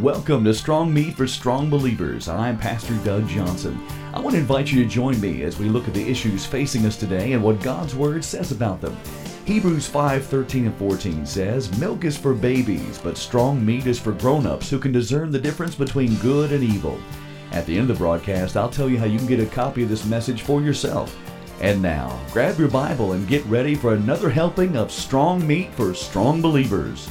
Welcome to Strong Meat for Strong Believers. I'm Pastor Doug Johnson. I want to invite you to join me as we look at the issues facing us today and what God's Word says about them. Hebrews 5 13 and 14 says, Milk is for babies, but strong meat is for grown ups who can discern the difference between good and evil. At the end of the broadcast, I'll tell you how you can get a copy of this message for yourself. And now, grab your Bible and get ready for another helping of strong meat for strong believers.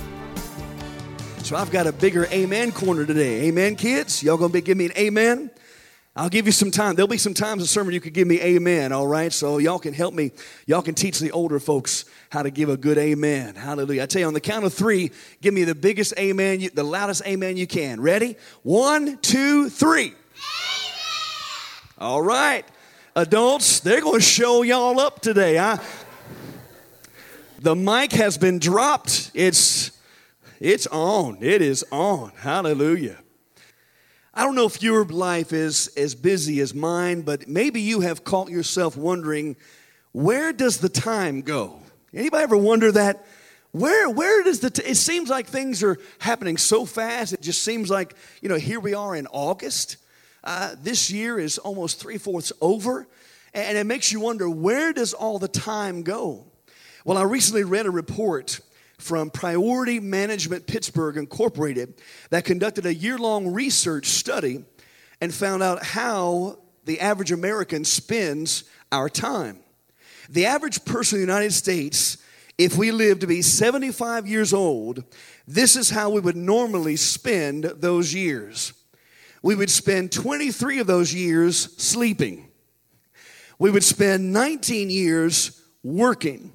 So I've got a bigger amen corner today. Amen, kids? Y'all gonna be give me an amen? I'll give you some time. There'll be some times in sermon you could give me amen, all right? So y'all can help me. Y'all can teach the older folks how to give a good amen. Hallelujah. I tell you, on the count of three, give me the biggest amen, the loudest amen you can. Ready? One, two, three. Amen. All right. Adults, they're going to show y'all up today. The mic has been dropped. It's it's on. It is on. Hallelujah. I don't know if your life is as busy as mine, but maybe you have caught yourself wondering, where does the time go? Anybody ever wonder that? Where, where does the, t- it seems like things are happening so fast. It just seems like, you know, here we are in August. Uh, this year is almost three fourths over. And it makes you wonder, where does all the time go? Well, I recently read a report from Priority Management Pittsburgh Incorporated that conducted a year long research study and found out how the average American spends our time. The average person in the United States, if we live to be 75 years old, this is how we would normally spend those years. We would spend 23 of those years sleeping. We would spend 19 years working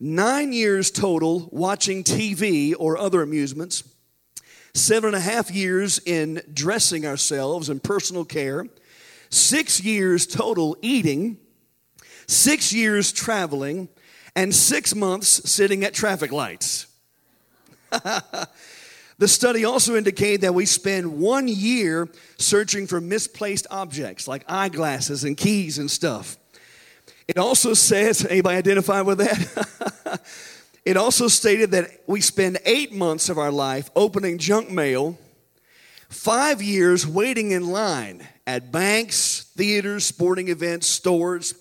nine years total watching TV or other amusements, seven and a half years in dressing ourselves and personal care, six years total eating, six years traveling, and six months sitting at traffic lights. the study also indicated that we spend one year searching for misplaced objects like eyeglasses and keys and stuff. It also says, anybody identify with that? it also stated that we spend eight months of our life opening junk mail, five years waiting in line at banks, theaters, sporting events, stores,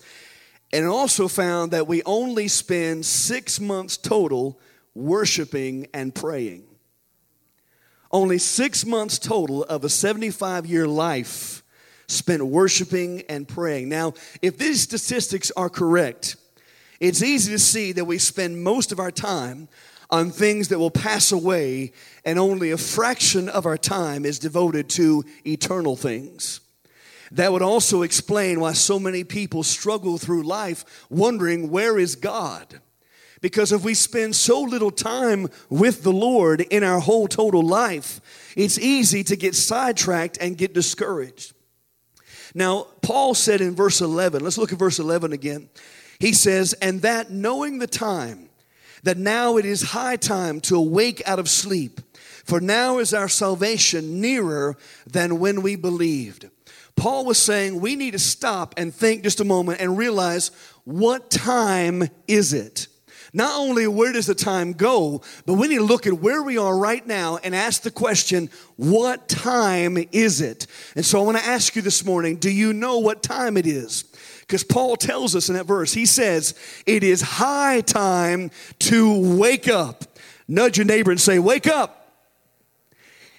and also found that we only spend six months total worshiping and praying. Only six months total of a 75 year life spent worshiping and praying. Now, if these statistics are correct, it's easy to see that we spend most of our time on things that will pass away, and only a fraction of our time is devoted to eternal things. That would also explain why so many people struggle through life wondering, where is God? Because if we spend so little time with the Lord in our whole total life, it's easy to get sidetracked and get discouraged. Now, Paul said in verse 11, let's look at verse 11 again. He says, And that knowing the time, that now it is high time to awake out of sleep, for now is our salvation nearer than when we believed. Paul was saying we need to stop and think just a moment and realize what time is it? Not only where does the time go, but we need to look at where we are right now and ask the question, what time is it? And so I want to ask you this morning, do you know what time it is? Because Paul tells us in that verse, he says, it is high time to wake up. Nudge your neighbor and say, wake up.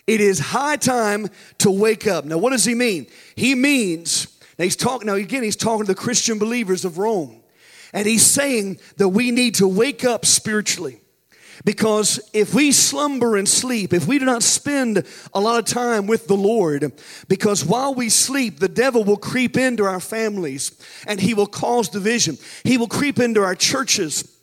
It is high time to wake up. Now, what does he mean? He means, now he's talking, now again, he's talking to the Christian believers of Rome. And he's saying that we need to wake up spiritually. Because if we slumber and sleep, if we do not spend a lot of time with the Lord, because while we sleep, the devil will creep into our families and he will cause division. He will creep into our churches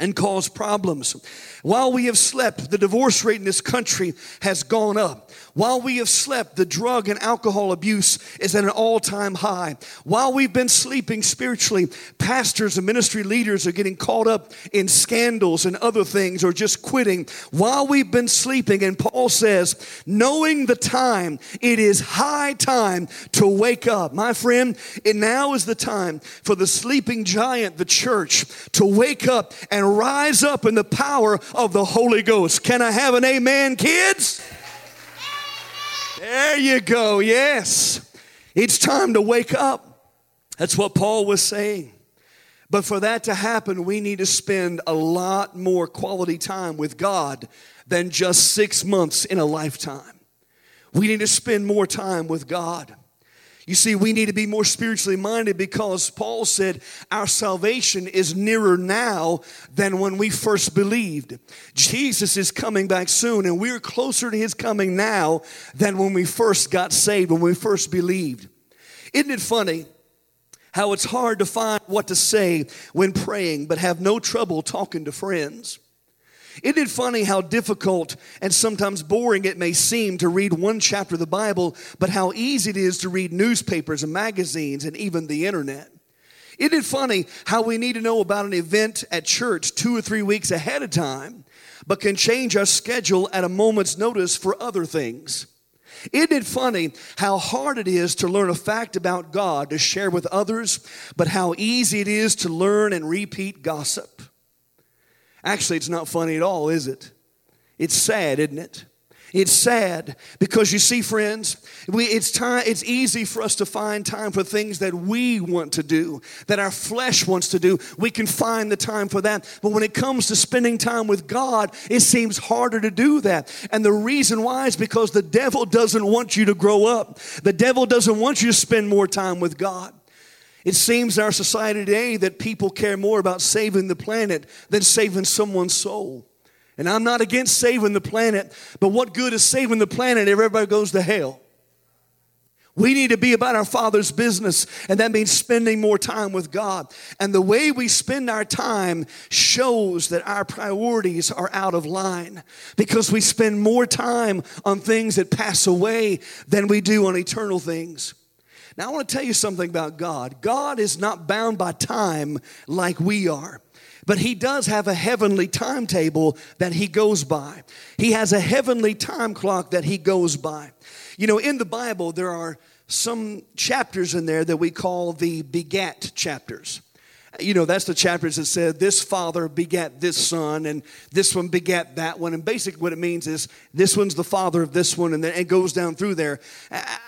and cause problems. While we have slept, the divorce rate in this country has gone up. While we have slept, the drug and alcohol abuse is at an all time high. While we've been sleeping spiritually, pastors and ministry leaders are getting caught up in scandals and other things or just quitting. While we've been sleeping, and Paul says, knowing the time, it is high time to wake up. My friend, it now is the time for the sleeping giant, the church, to wake up and rise up in the power of the Holy Ghost. Can I have an amen, kids? There you go. Yes. It's time to wake up. That's what Paul was saying. But for that to happen, we need to spend a lot more quality time with God than just six months in a lifetime. We need to spend more time with God. You see, we need to be more spiritually minded because Paul said our salvation is nearer now than when we first believed. Jesus is coming back soon, and we're closer to his coming now than when we first got saved, when we first believed. Isn't it funny how it's hard to find what to say when praying, but have no trouble talking to friends? Isn't it funny how difficult and sometimes boring it may seem to read one chapter of the Bible, but how easy it is to read newspapers and magazines and even the internet? Isn't it funny how we need to know about an event at church two or three weeks ahead of time, but can change our schedule at a moment's notice for other things? Isn't it funny how hard it is to learn a fact about God to share with others, but how easy it is to learn and repeat gossip? Actually, it's not funny at all, is it? It's sad, isn't it? It's sad because you see, friends, we, it's time. It's easy for us to find time for things that we want to do, that our flesh wants to do. We can find the time for that. But when it comes to spending time with God, it seems harder to do that. And the reason why is because the devil doesn't want you to grow up. The devil doesn't want you to spend more time with God. It seems in our society today that people care more about saving the planet than saving someone's soul. And I'm not against saving the planet, but what good is saving the planet if everybody goes to hell? We need to be about our Father's business, and that means spending more time with God. And the way we spend our time shows that our priorities are out of line because we spend more time on things that pass away than we do on eternal things. Now, I want to tell you something about God. God is not bound by time like we are. But he does have a heavenly timetable that he goes by. He has a heavenly time clock that he goes by. You know, in the Bible, there are some chapters in there that we call the begat chapters you know, that's the chapters that said this father begat this son and this one begat that one. And basically, what it means is this one's the father of this one, and then it goes down through there.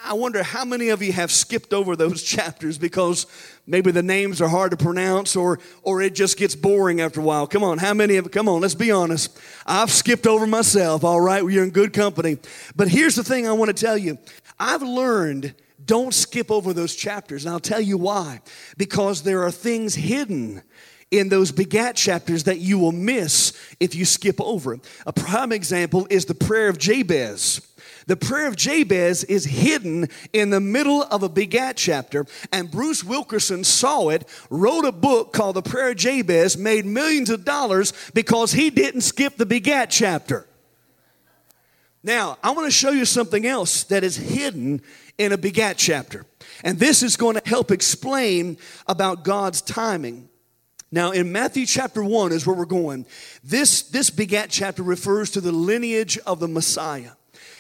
I wonder how many of you have skipped over those chapters because maybe the names are hard to pronounce or or it just gets boring after a while. Come on, how many of come on, let's be honest. I've skipped over myself, all right, you're in good company. But here's the thing I want to tell you. I've learned don't skip over those chapters. And I'll tell you why. Because there are things hidden in those begat chapters that you will miss if you skip over. A prime example is the prayer of Jabez. The prayer of Jabez is hidden in the middle of a begat chapter, and Bruce Wilkinson saw it, wrote a book called The Prayer of Jabez, made millions of dollars because he didn't skip the begat chapter. Now, I want to show you something else that is hidden in a begat chapter. And this is going to help explain about God's timing. Now, in Matthew chapter 1 is where we're going. This, this begat chapter refers to the lineage of the Messiah.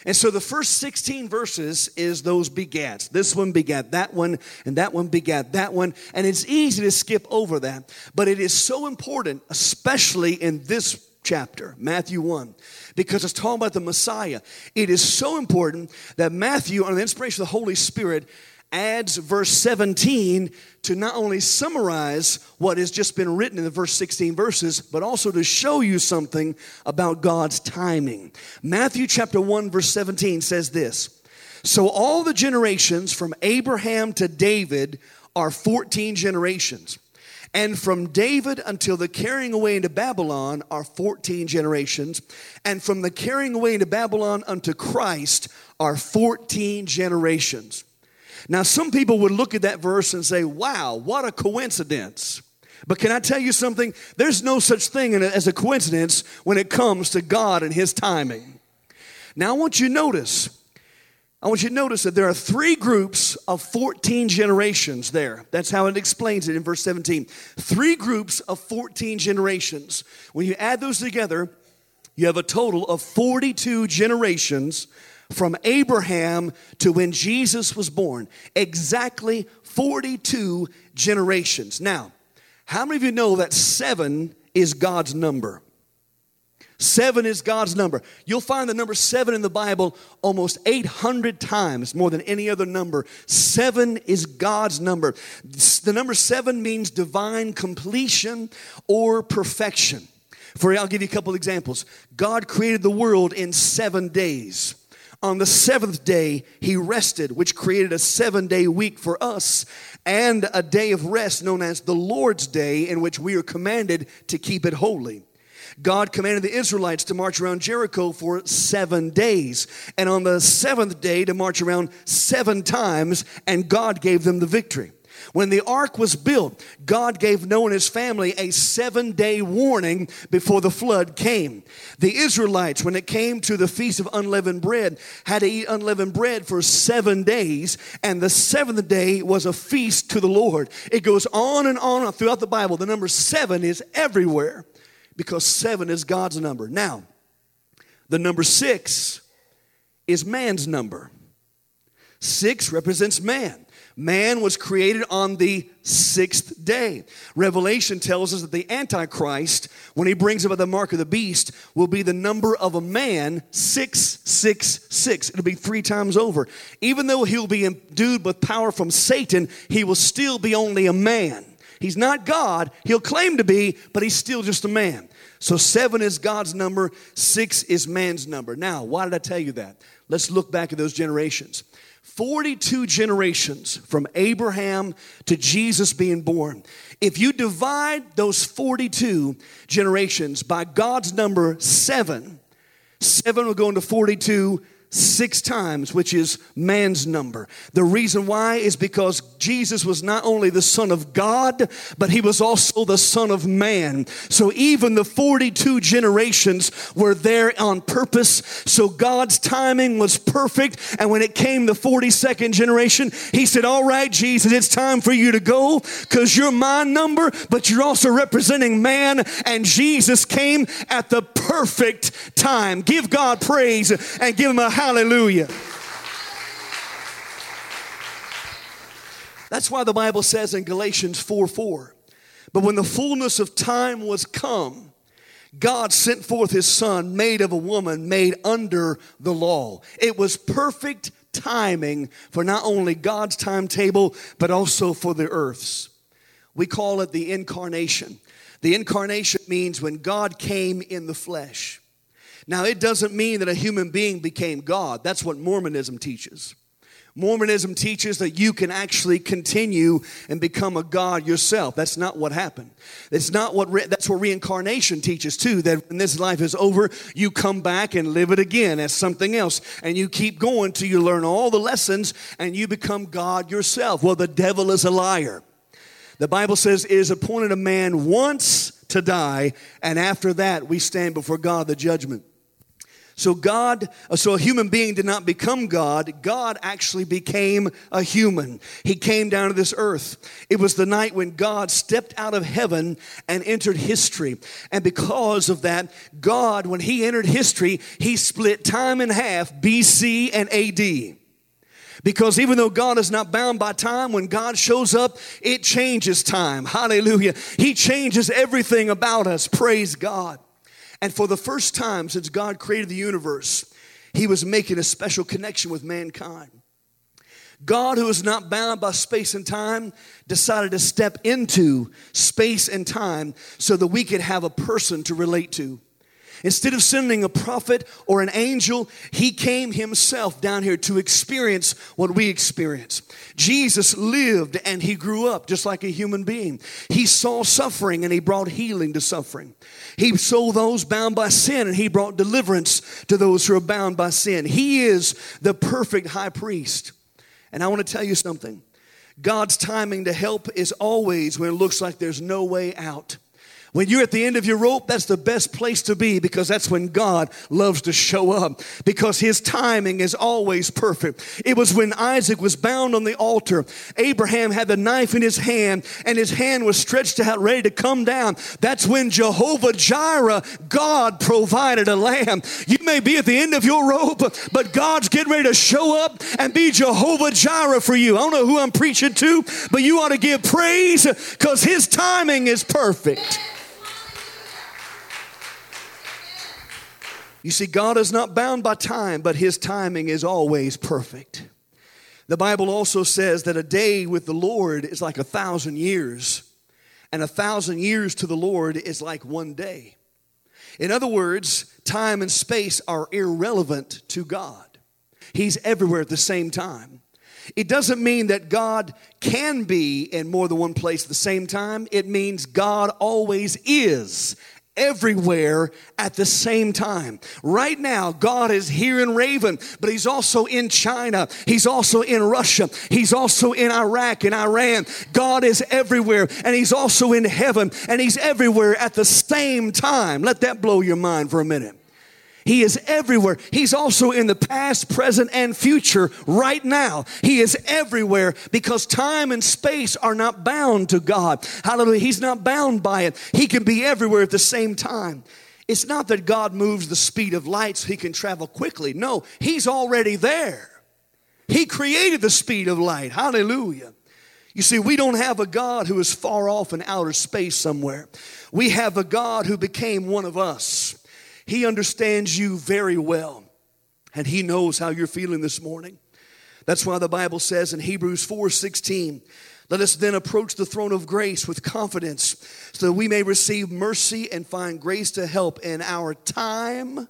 And so the first 16 verses is those begats. This one begat that one, and that one begat that one. And it's easy to skip over that. But it is so important, especially in this chapter, Matthew 1, because it's talking about the Messiah. It is so important that Matthew, under the inspiration of the Holy Spirit, adds verse 17 to not only summarize what has just been written in the verse 16 verses, but also to show you something about God's timing. Matthew chapter 1, verse 17 says this So all the generations from Abraham to David are 14 generations. And from David until the carrying away into Babylon are 14 generations. And from the carrying away into Babylon unto Christ are 14 generations. Now, some people would look at that verse and say, wow, what a coincidence. But can I tell you something? There's no such thing as a coincidence when it comes to God and His timing. Now, I want you to notice I want you to notice that there are three groups of 14 generations there. That's how it explains it in verse 17. Three groups of 14 generations. When you add those together, you have a total of 42 generations from Abraham to when Jesus was born. Exactly 42 generations. Now, how many of you know that seven is God's number? Seven is God's number. You'll find the number seven in the Bible almost 800 times, more than any other number. Seven is God's number. The number seven means divine completion or perfection. For I'll give you a couple examples. God created the world in seven days. On the seventh day, he rested, which created a seven day week for us, and a day of rest known as the Lord's Day, in which we are commanded to keep it holy. God commanded the Israelites to march around Jericho for seven days, and on the seventh day to march around seven times, and God gave them the victory. When the ark was built, God gave Noah and his family a seven day warning before the flood came. The Israelites, when it came to the Feast of Unleavened Bread, had to eat unleavened bread for seven days, and the seventh day was a feast to the Lord. It goes on and on throughout the Bible. The number seven is everywhere because seven is God's number. Now, the number six is man's number. Six represents man. Man was created on the sixth day. Revelation tells us that the Antichrist, when he brings about the mark of the beast, will be the number of a man 666. It'll be three times over. Even though he'll be endued with power from Satan, he will still be only a man. He's not God. He'll claim to be, but he's still just a man. So seven is God's number, six is man's number. Now, why did I tell you that? Let's look back at those generations. 42 generations from Abraham to Jesus being born. If you divide those 42 generations by God's number seven, seven will go into 42, six times, which is man's number. The reason why is because Jesus was not only the Son of God, but he was also the Son of Man. So even the 42 generations were there on purpose. So God's timing was perfect. And when it came the 42nd generation, he said, All right, Jesus, it's time for you to go because you're my number, but you're also representing man. And Jesus came at the perfect time. Give God praise and give him a Hallelujah. That's why the Bible says in Galatians 4 4, but when the fullness of time was come, God sent forth his son, made of a woman, made under the law. It was perfect timing for not only God's timetable, but also for the earth's. We call it the incarnation. The incarnation means when God came in the flesh. Now, it doesn't mean that a human being became God. That's what Mormonism teaches. Mormonism teaches that you can actually continue and become a God yourself. That's not what happened. It's not what re- that's what reincarnation teaches too. That when this life is over, you come back and live it again as something else, and you keep going till you learn all the lessons and you become God yourself. Well, the devil is a liar. The Bible says, "It is appointed a man once to die, and after that we stand before God the judgment." So God, uh, so a human being did not become God. God actually became a human. He came down to this earth. It was the night when God stepped out of heaven and entered history. And because of that, God, when he entered history, he split time in half, BC and AD. Because even though God is not bound by time, when God shows up, it changes time. Hallelujah. He changes everything about us. Praise God. And for the first time since God created the universe, He was making a special connection with mankind. God, who is not bound by space and time, decided to step into space and time so that we could have a person to relate to. Instead of sending a prophet or an angel, he came himself down here to experience what we experience. Jesus lived and he grew up just like a human being. He saw suffering and he brought healing to suffering. He saw those bound by sin and he brought deliverance to those who are bound by sin. He is the perfect high priest. And I want to tell you something. God's timing to help is always when it looks like there's no way out. When you're at the end of your rope, that's the best place to be because that's when God loves to show up because his timing is always perfect. It was when Isaac was bound on the altar. Abraham had the knife in his hand and his hand was stretched out ready to come down. That's when Jehovah Jireh, God provided a lamb. You may be at the end of your rope, but God's getting ready to show up and be Jehovah Jireh for you. I don't know who I'm preaching to, but you ought to give praise because his timing is perfect. You see, God is not bound by time, but His timing is always perfect. The Bible also says that a day with the Lord is like a thousand years, and a thousand years to the Lord is like one day. In other words, time and space are irrelevant to God. He's everywhere at the same time. It doesn't mean that God can be in more than one place at the same time. It means God always is everywhere at the same time. Right now, God is here in Raven, but He's also in China. He's also in Russia. He's also in Iraq and Iran. God is everywhere, and He's also in heaven, and He's everywhere at the same time. Let that blow your mind for a minute. He is everywhere. He's also in the past, present, and future right now. He is everywhere because time and space are not bound to God. Hallelujah. He's not bound by it. He can be everywhere at the same time. It's not that God moves the speed of light so he can travel quickly. No, he's already there. He created the speed of light. Hallelujah. You see, we don't have a God who is far off in outer space somewhere. We have a God who became one of us. He understands you very well, and He knows how you're feeling this morning. That's why the Bible says in Hebrews 4 16, let us then approach the throne of grace with confidence so that we may receive mercy and find grace to help in our time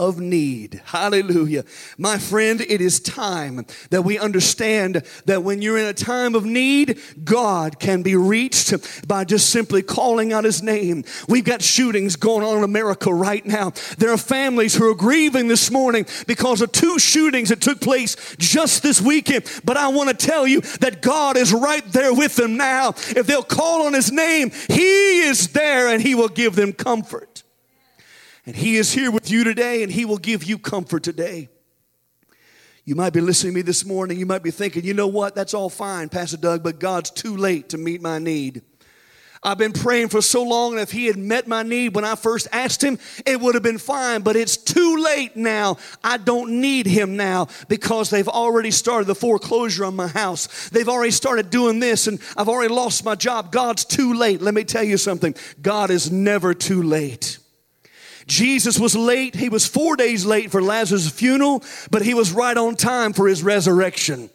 of need. Hallelujah. My friend, it is time that we understand that when you're in a time of need, God can be reached by just simply calling out his name. We've got shootings going on in America right now. There are families who are grieving this morning because of two shootings that took place just this weekend. But I want to tell you that God is right there with them now. If they'll call on his name, he is there and he will give them comfort. And He is here with you today, and He will give you comfort today. You might be listening to me this morning. You might be thinking, you know what? That's all fine, Pastor Doug, but God's too late to meet my need. I've been praying for so long, and if He had met my need when I first asked Him, it would have been fine, but it's too late now. I don't need Him now because they've already started the foreclosure on my house. They've already started doing this, and I've already lost my job. God's too late. Let me tell you something God is never too late. Jesus was late. He was four days late for Lazarus' funeral, but he was right on time for his resurrection.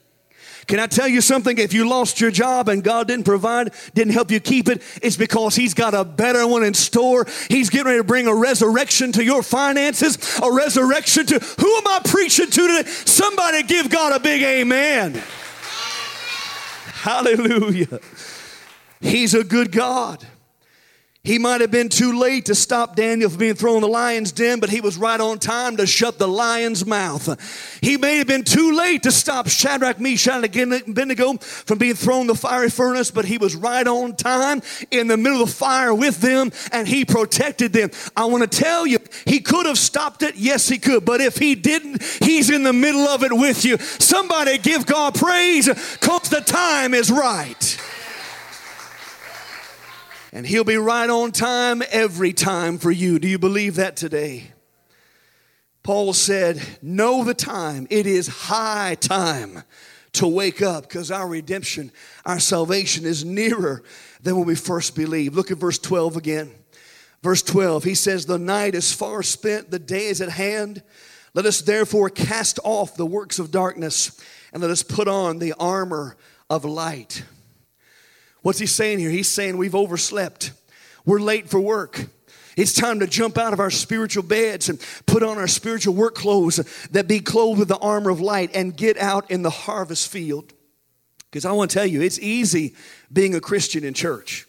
Can I tell you something? If you lost your job and God didn't provide, didn't help you keep it, it's because He's got a better one in store. He's getting ready to bring a resurrection to your finances, a resurrection to who am I preaching to today? Somebody give God a big amen. Hallelujah. He's a good God. He might have been too late to stop Daniel from being thrown in the lion's den, but he was right on time to shut the lion's mouth. He may have been too late to stop Shadrach, Meshach, and Abednego from being thrown in the fiery furnace, but he was right on time in the middle of the fire with them, and he protected them. I want to tell you, he could have stopped it. Yes, he could. But if he didn't, he's in the middle of it with you. Somebody give God praise because the time is right and He'll be right on time every time for you. Do you believe that today? Paul said, Know the time. It is high time to wake up because our redemption, our salvation is nearer than when we first believed. Look at verse 12 again. Verse 12, he says, The night is far spent, the day is at hand. Let us therefore cast off the works of darkness and let us put on the armor of light. What's he saying here? He's saying we've overslept. We're late for work. It's time to jump out of our spiritual beds and put on our spiritual work clothes that be clothed with the armor of light and get out in the harvest field. Because I want to tell you, it's easy being a Christian in church.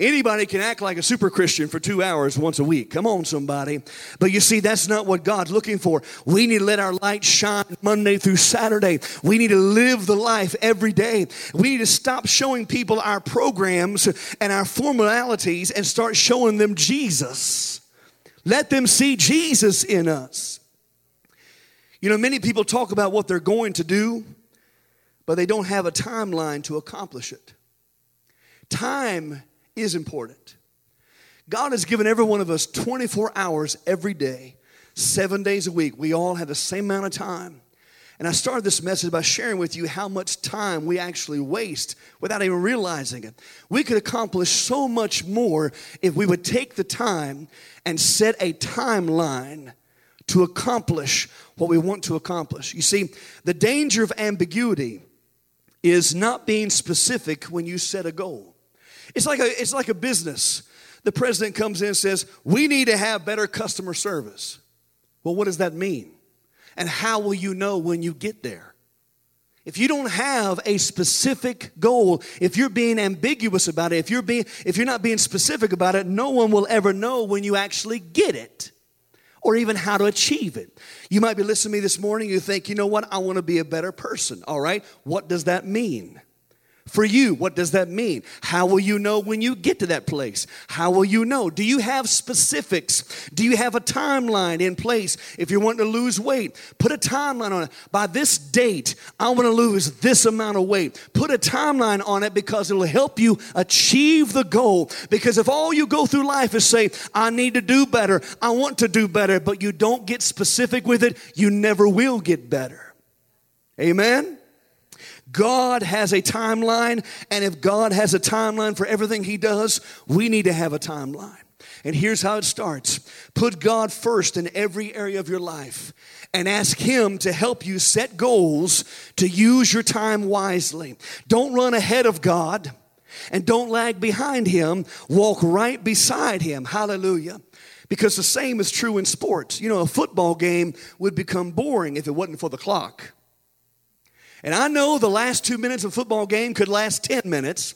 Anybody can act like a super Christian for two hours once a week. Come on, somebody. But you see, that's not what God's looking for. We need to let our light shine Monday through Saturday. We need to live the life every day. We need to stop showing people our programs and our formalities and start showing them Jesus. Let them see Jesus in us. You know, many people talk about what they're going to do, but they don't have a timeline to accomplish it. Time is important. God has given every one of us 24 hours every day, seven days a week. We all have the same amount of time. And I started this message by sharing with you how much time we actually waste without even realizing it. We could accomplish so much more if we would take the time and set a timeline to accomplish what we want to accomplish. You see, the danger of ambiguity is not being specific when you set a goal. It's like a, it's like a business. The president comes in and says, We need to have better customer service. Well, what does that mean? And how will you know when you get there? If you don't have a specific goal, if you're being ambiguous about it, if you're being if you're not being specific about it, no one will ever know when you actually get it or even how to achieve it. You might be listening to me this morning, you think, you know what, I want to be a better person. All right, what does that mean? For you, what does that mean? How will you know when you get to that place? How will you know? Do you have specifics? Do you have a timeline in place? If you're wanting to lose weight, put a timeline on it. By this date, I want to lose this amount of weight. Put a timeline on it because it'll help you achieve the goal. Because if all you go through life is say, I need to do better, I want to do better, but you don't get specific with it, you never will get better. Amen? God has a timeline, and if God has a timeline for everything He does, we need to have a timeline. And here's how it starts put God first in every area of your life and ask Him to help you set goals to use your time wisely. Don't run ahead of God and don't lag behind Him, walk right beside Him. Hallelujah. Because the same is true in sports. You know, a football game would become boring if it wasn't for the clock. And I know the last two minutes of a football game could last 10 minutes,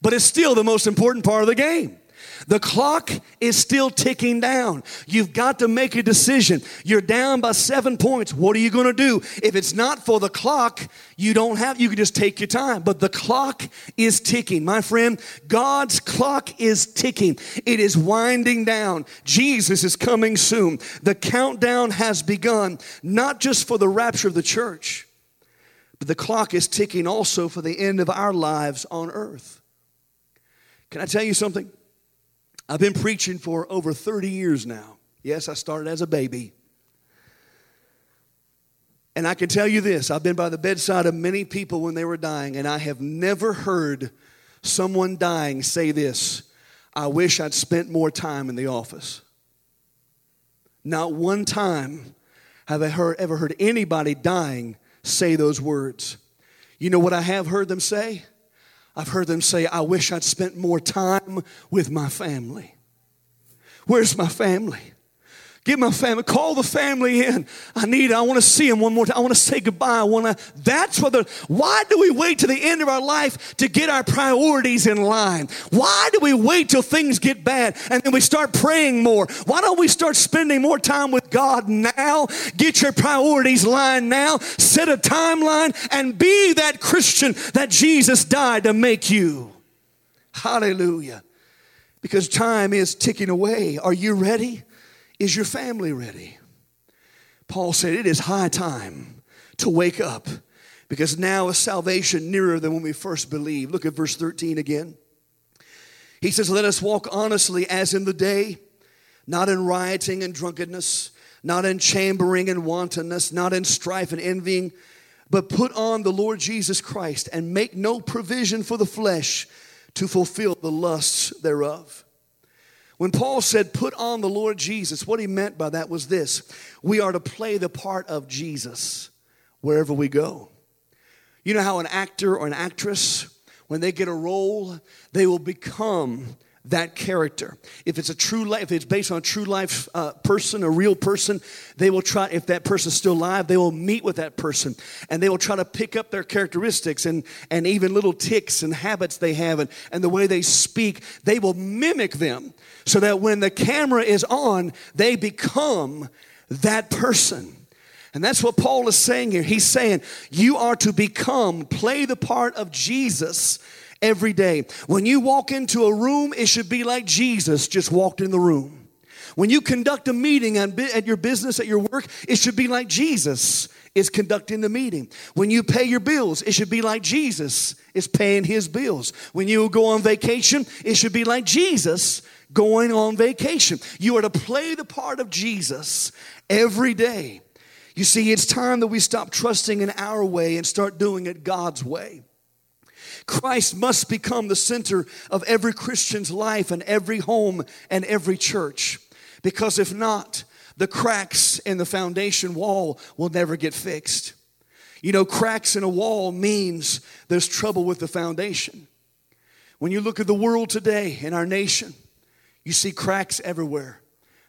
but it's still the most important part of the game. The clock is still ticking down. You've got to make a decision. You're down by seven points. What are you going to do? If it's not for the clock, you don't have, you can just take your time. But the clock is ticking. My friend, God's clock is ticking. It is winding down. Jesus is coming soon. The countdown has begun, not just for the rapture of the church but the clock is ticking also for the end of our lives on earth. Can I tell you something? I've been preaching for over 30 years now. Yes, I started as a baby. And I can tell you this I've been by the bedside of many people when they were dying, and I have never heard someone dying say this I wish I'd spent more time in the office. Not one time have I heard, ever heard anybody dying say those words. You know what I have heard them say? I've heard them say, I wish I'd spent more time with my family. Where's my family? Get my family, call the family in. I need, I want to see them one more time. I want to say goodbye. I want to, that's what the, why do we wait to the end of our life to get our priorities in line? Why do we wait till things get bad and then we start praying more? Why don't we start spending more time with God now? Get your priorities lined now. Set a timeline and be that Christian that Jesus died to make you. Hallelujah. Because time is ticking away. Are you ready? Is your family ready? Paul said, It is high time to wake up because now is salvation nearer than when we first believed. Look at verse 13 again. He says, Let us walk honestly as in the day, not in rioting and drunkenness, not in chambering and wantonness, not in strife and envying, but put on the Lord Jesus Christ and make no provision for the flesh to fulfill the lusts thereof. When Paul said, put on the Lord Jesus, what he meant by that was this we are to play the part of Jesus wherever we go. You know how an actor or an actress, when they get a role, they will become that character. If it's a true life, if it's based on a true life uh, person, a real person, they will try, if that person's still alive, they will meet with that person and they will try to pick up their characteristics and, and even little ticks and habits they have and, and the way they speak. They will mimic them so that when the camera is on, they become that person. And that's what Paul is saying here. He's saying, You are to become, play the part of Jesus every day. When you walk into a room, it should be like Jesus just walked in the room. When you conduct a meeting at your business, at your work, it should be like Jesus is conducting the meeting. When you pay your bills, it should be like Jesus is paying his bills. When you go on vacation, it should be like Jesus going on vacation. You are to play the part of Jesus every day. You see, it's time that we stop trusting in our way and start doing it God's way. Christ must become the center of every Christian's life and every home and every church. Because if not, the cracks in the foundation wall will never get fixed. You know, cracks in a wall means there's trouble with the foundation. When you look at the world today in our nation, you see cracks everywhere.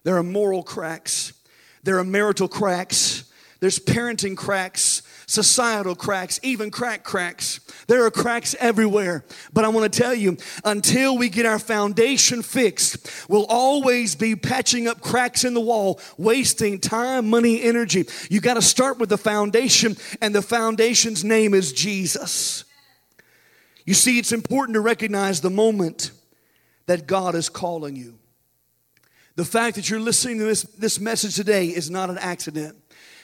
There are moral cracks, there are marital cracks, there's parenting cracks, societal cracks, even crack cracks. There are cracks everywhere. But I want to tell you, until we get our foundation fixed, we'll always be patching up cracks in the wall, wasting time, money, energy. You got to start with the foundation, and the foundation's name is Jesus. You see, it's important to recognize the moment that God is calling you. The fact that you're listening to this, this message today is not an accident.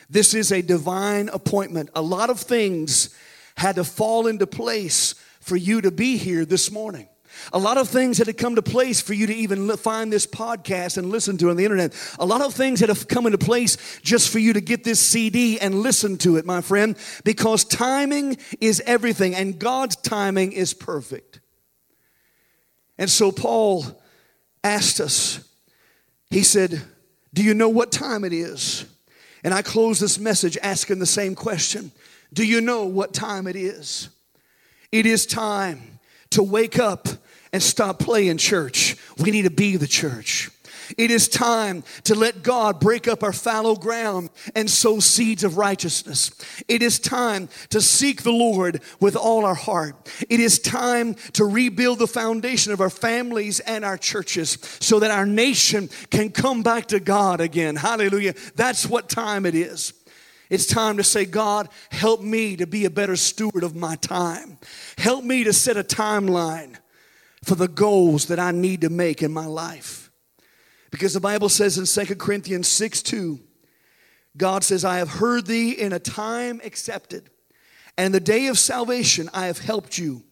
This is a divine appointment. A lot of things had to fall into place for you to be here this morning. A lot of things had to come to place for you to even find this podcast and listen to on the internet. A lot of things had to come into place just for you to get this CD and listen to it, my friend, because timing is everything and God's timing is perfect. And so Paul asked us, he said, Do you know what time it is? And I close this message asking the same question Do you know what time it is? It is time to wake up and stop playing church. We need to be the church. It is time to let God break up our fallow ground and sow seeds of righteousness. It is time to seek the Lord with all our heart. It is time to rebuild the foundation of our families and our churches so that our nation can come back to God again. Hallelujah. That's what time it is. It's time to say, God, help me to be a better steward of my time. Help me to set a timeline for the goals that I need to make in my life. Because the Bible says in 2 Corinthians 6 2, God says, I have heard thee in a time accepted, and the day of salvation I have helped you.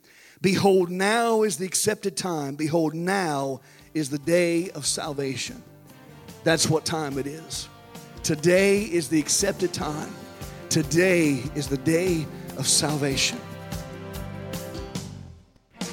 Behold, now is the accepted time. Behold, now is the day of salvation. That's what time it is. Today is the accepted time. Today is the day of salvation.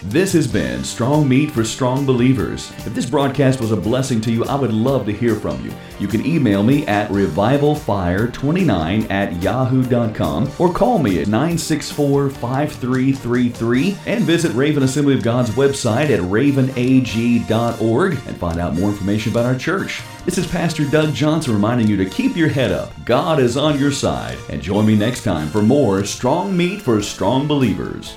This has been Strong Meat for Strong Believers. If this broadcast was a blessing to you, I would love to hear from you. You can email me at revivalfire29 at yahoo.com or call me at 964 5333 and visit Raven Assembly of God's website at ravenag.org and find out more information about our church. This is Pastor Doug Johnson reminding you to keep your head up. God is on your side. And join me next time for more Strong Meat for Strong Believers.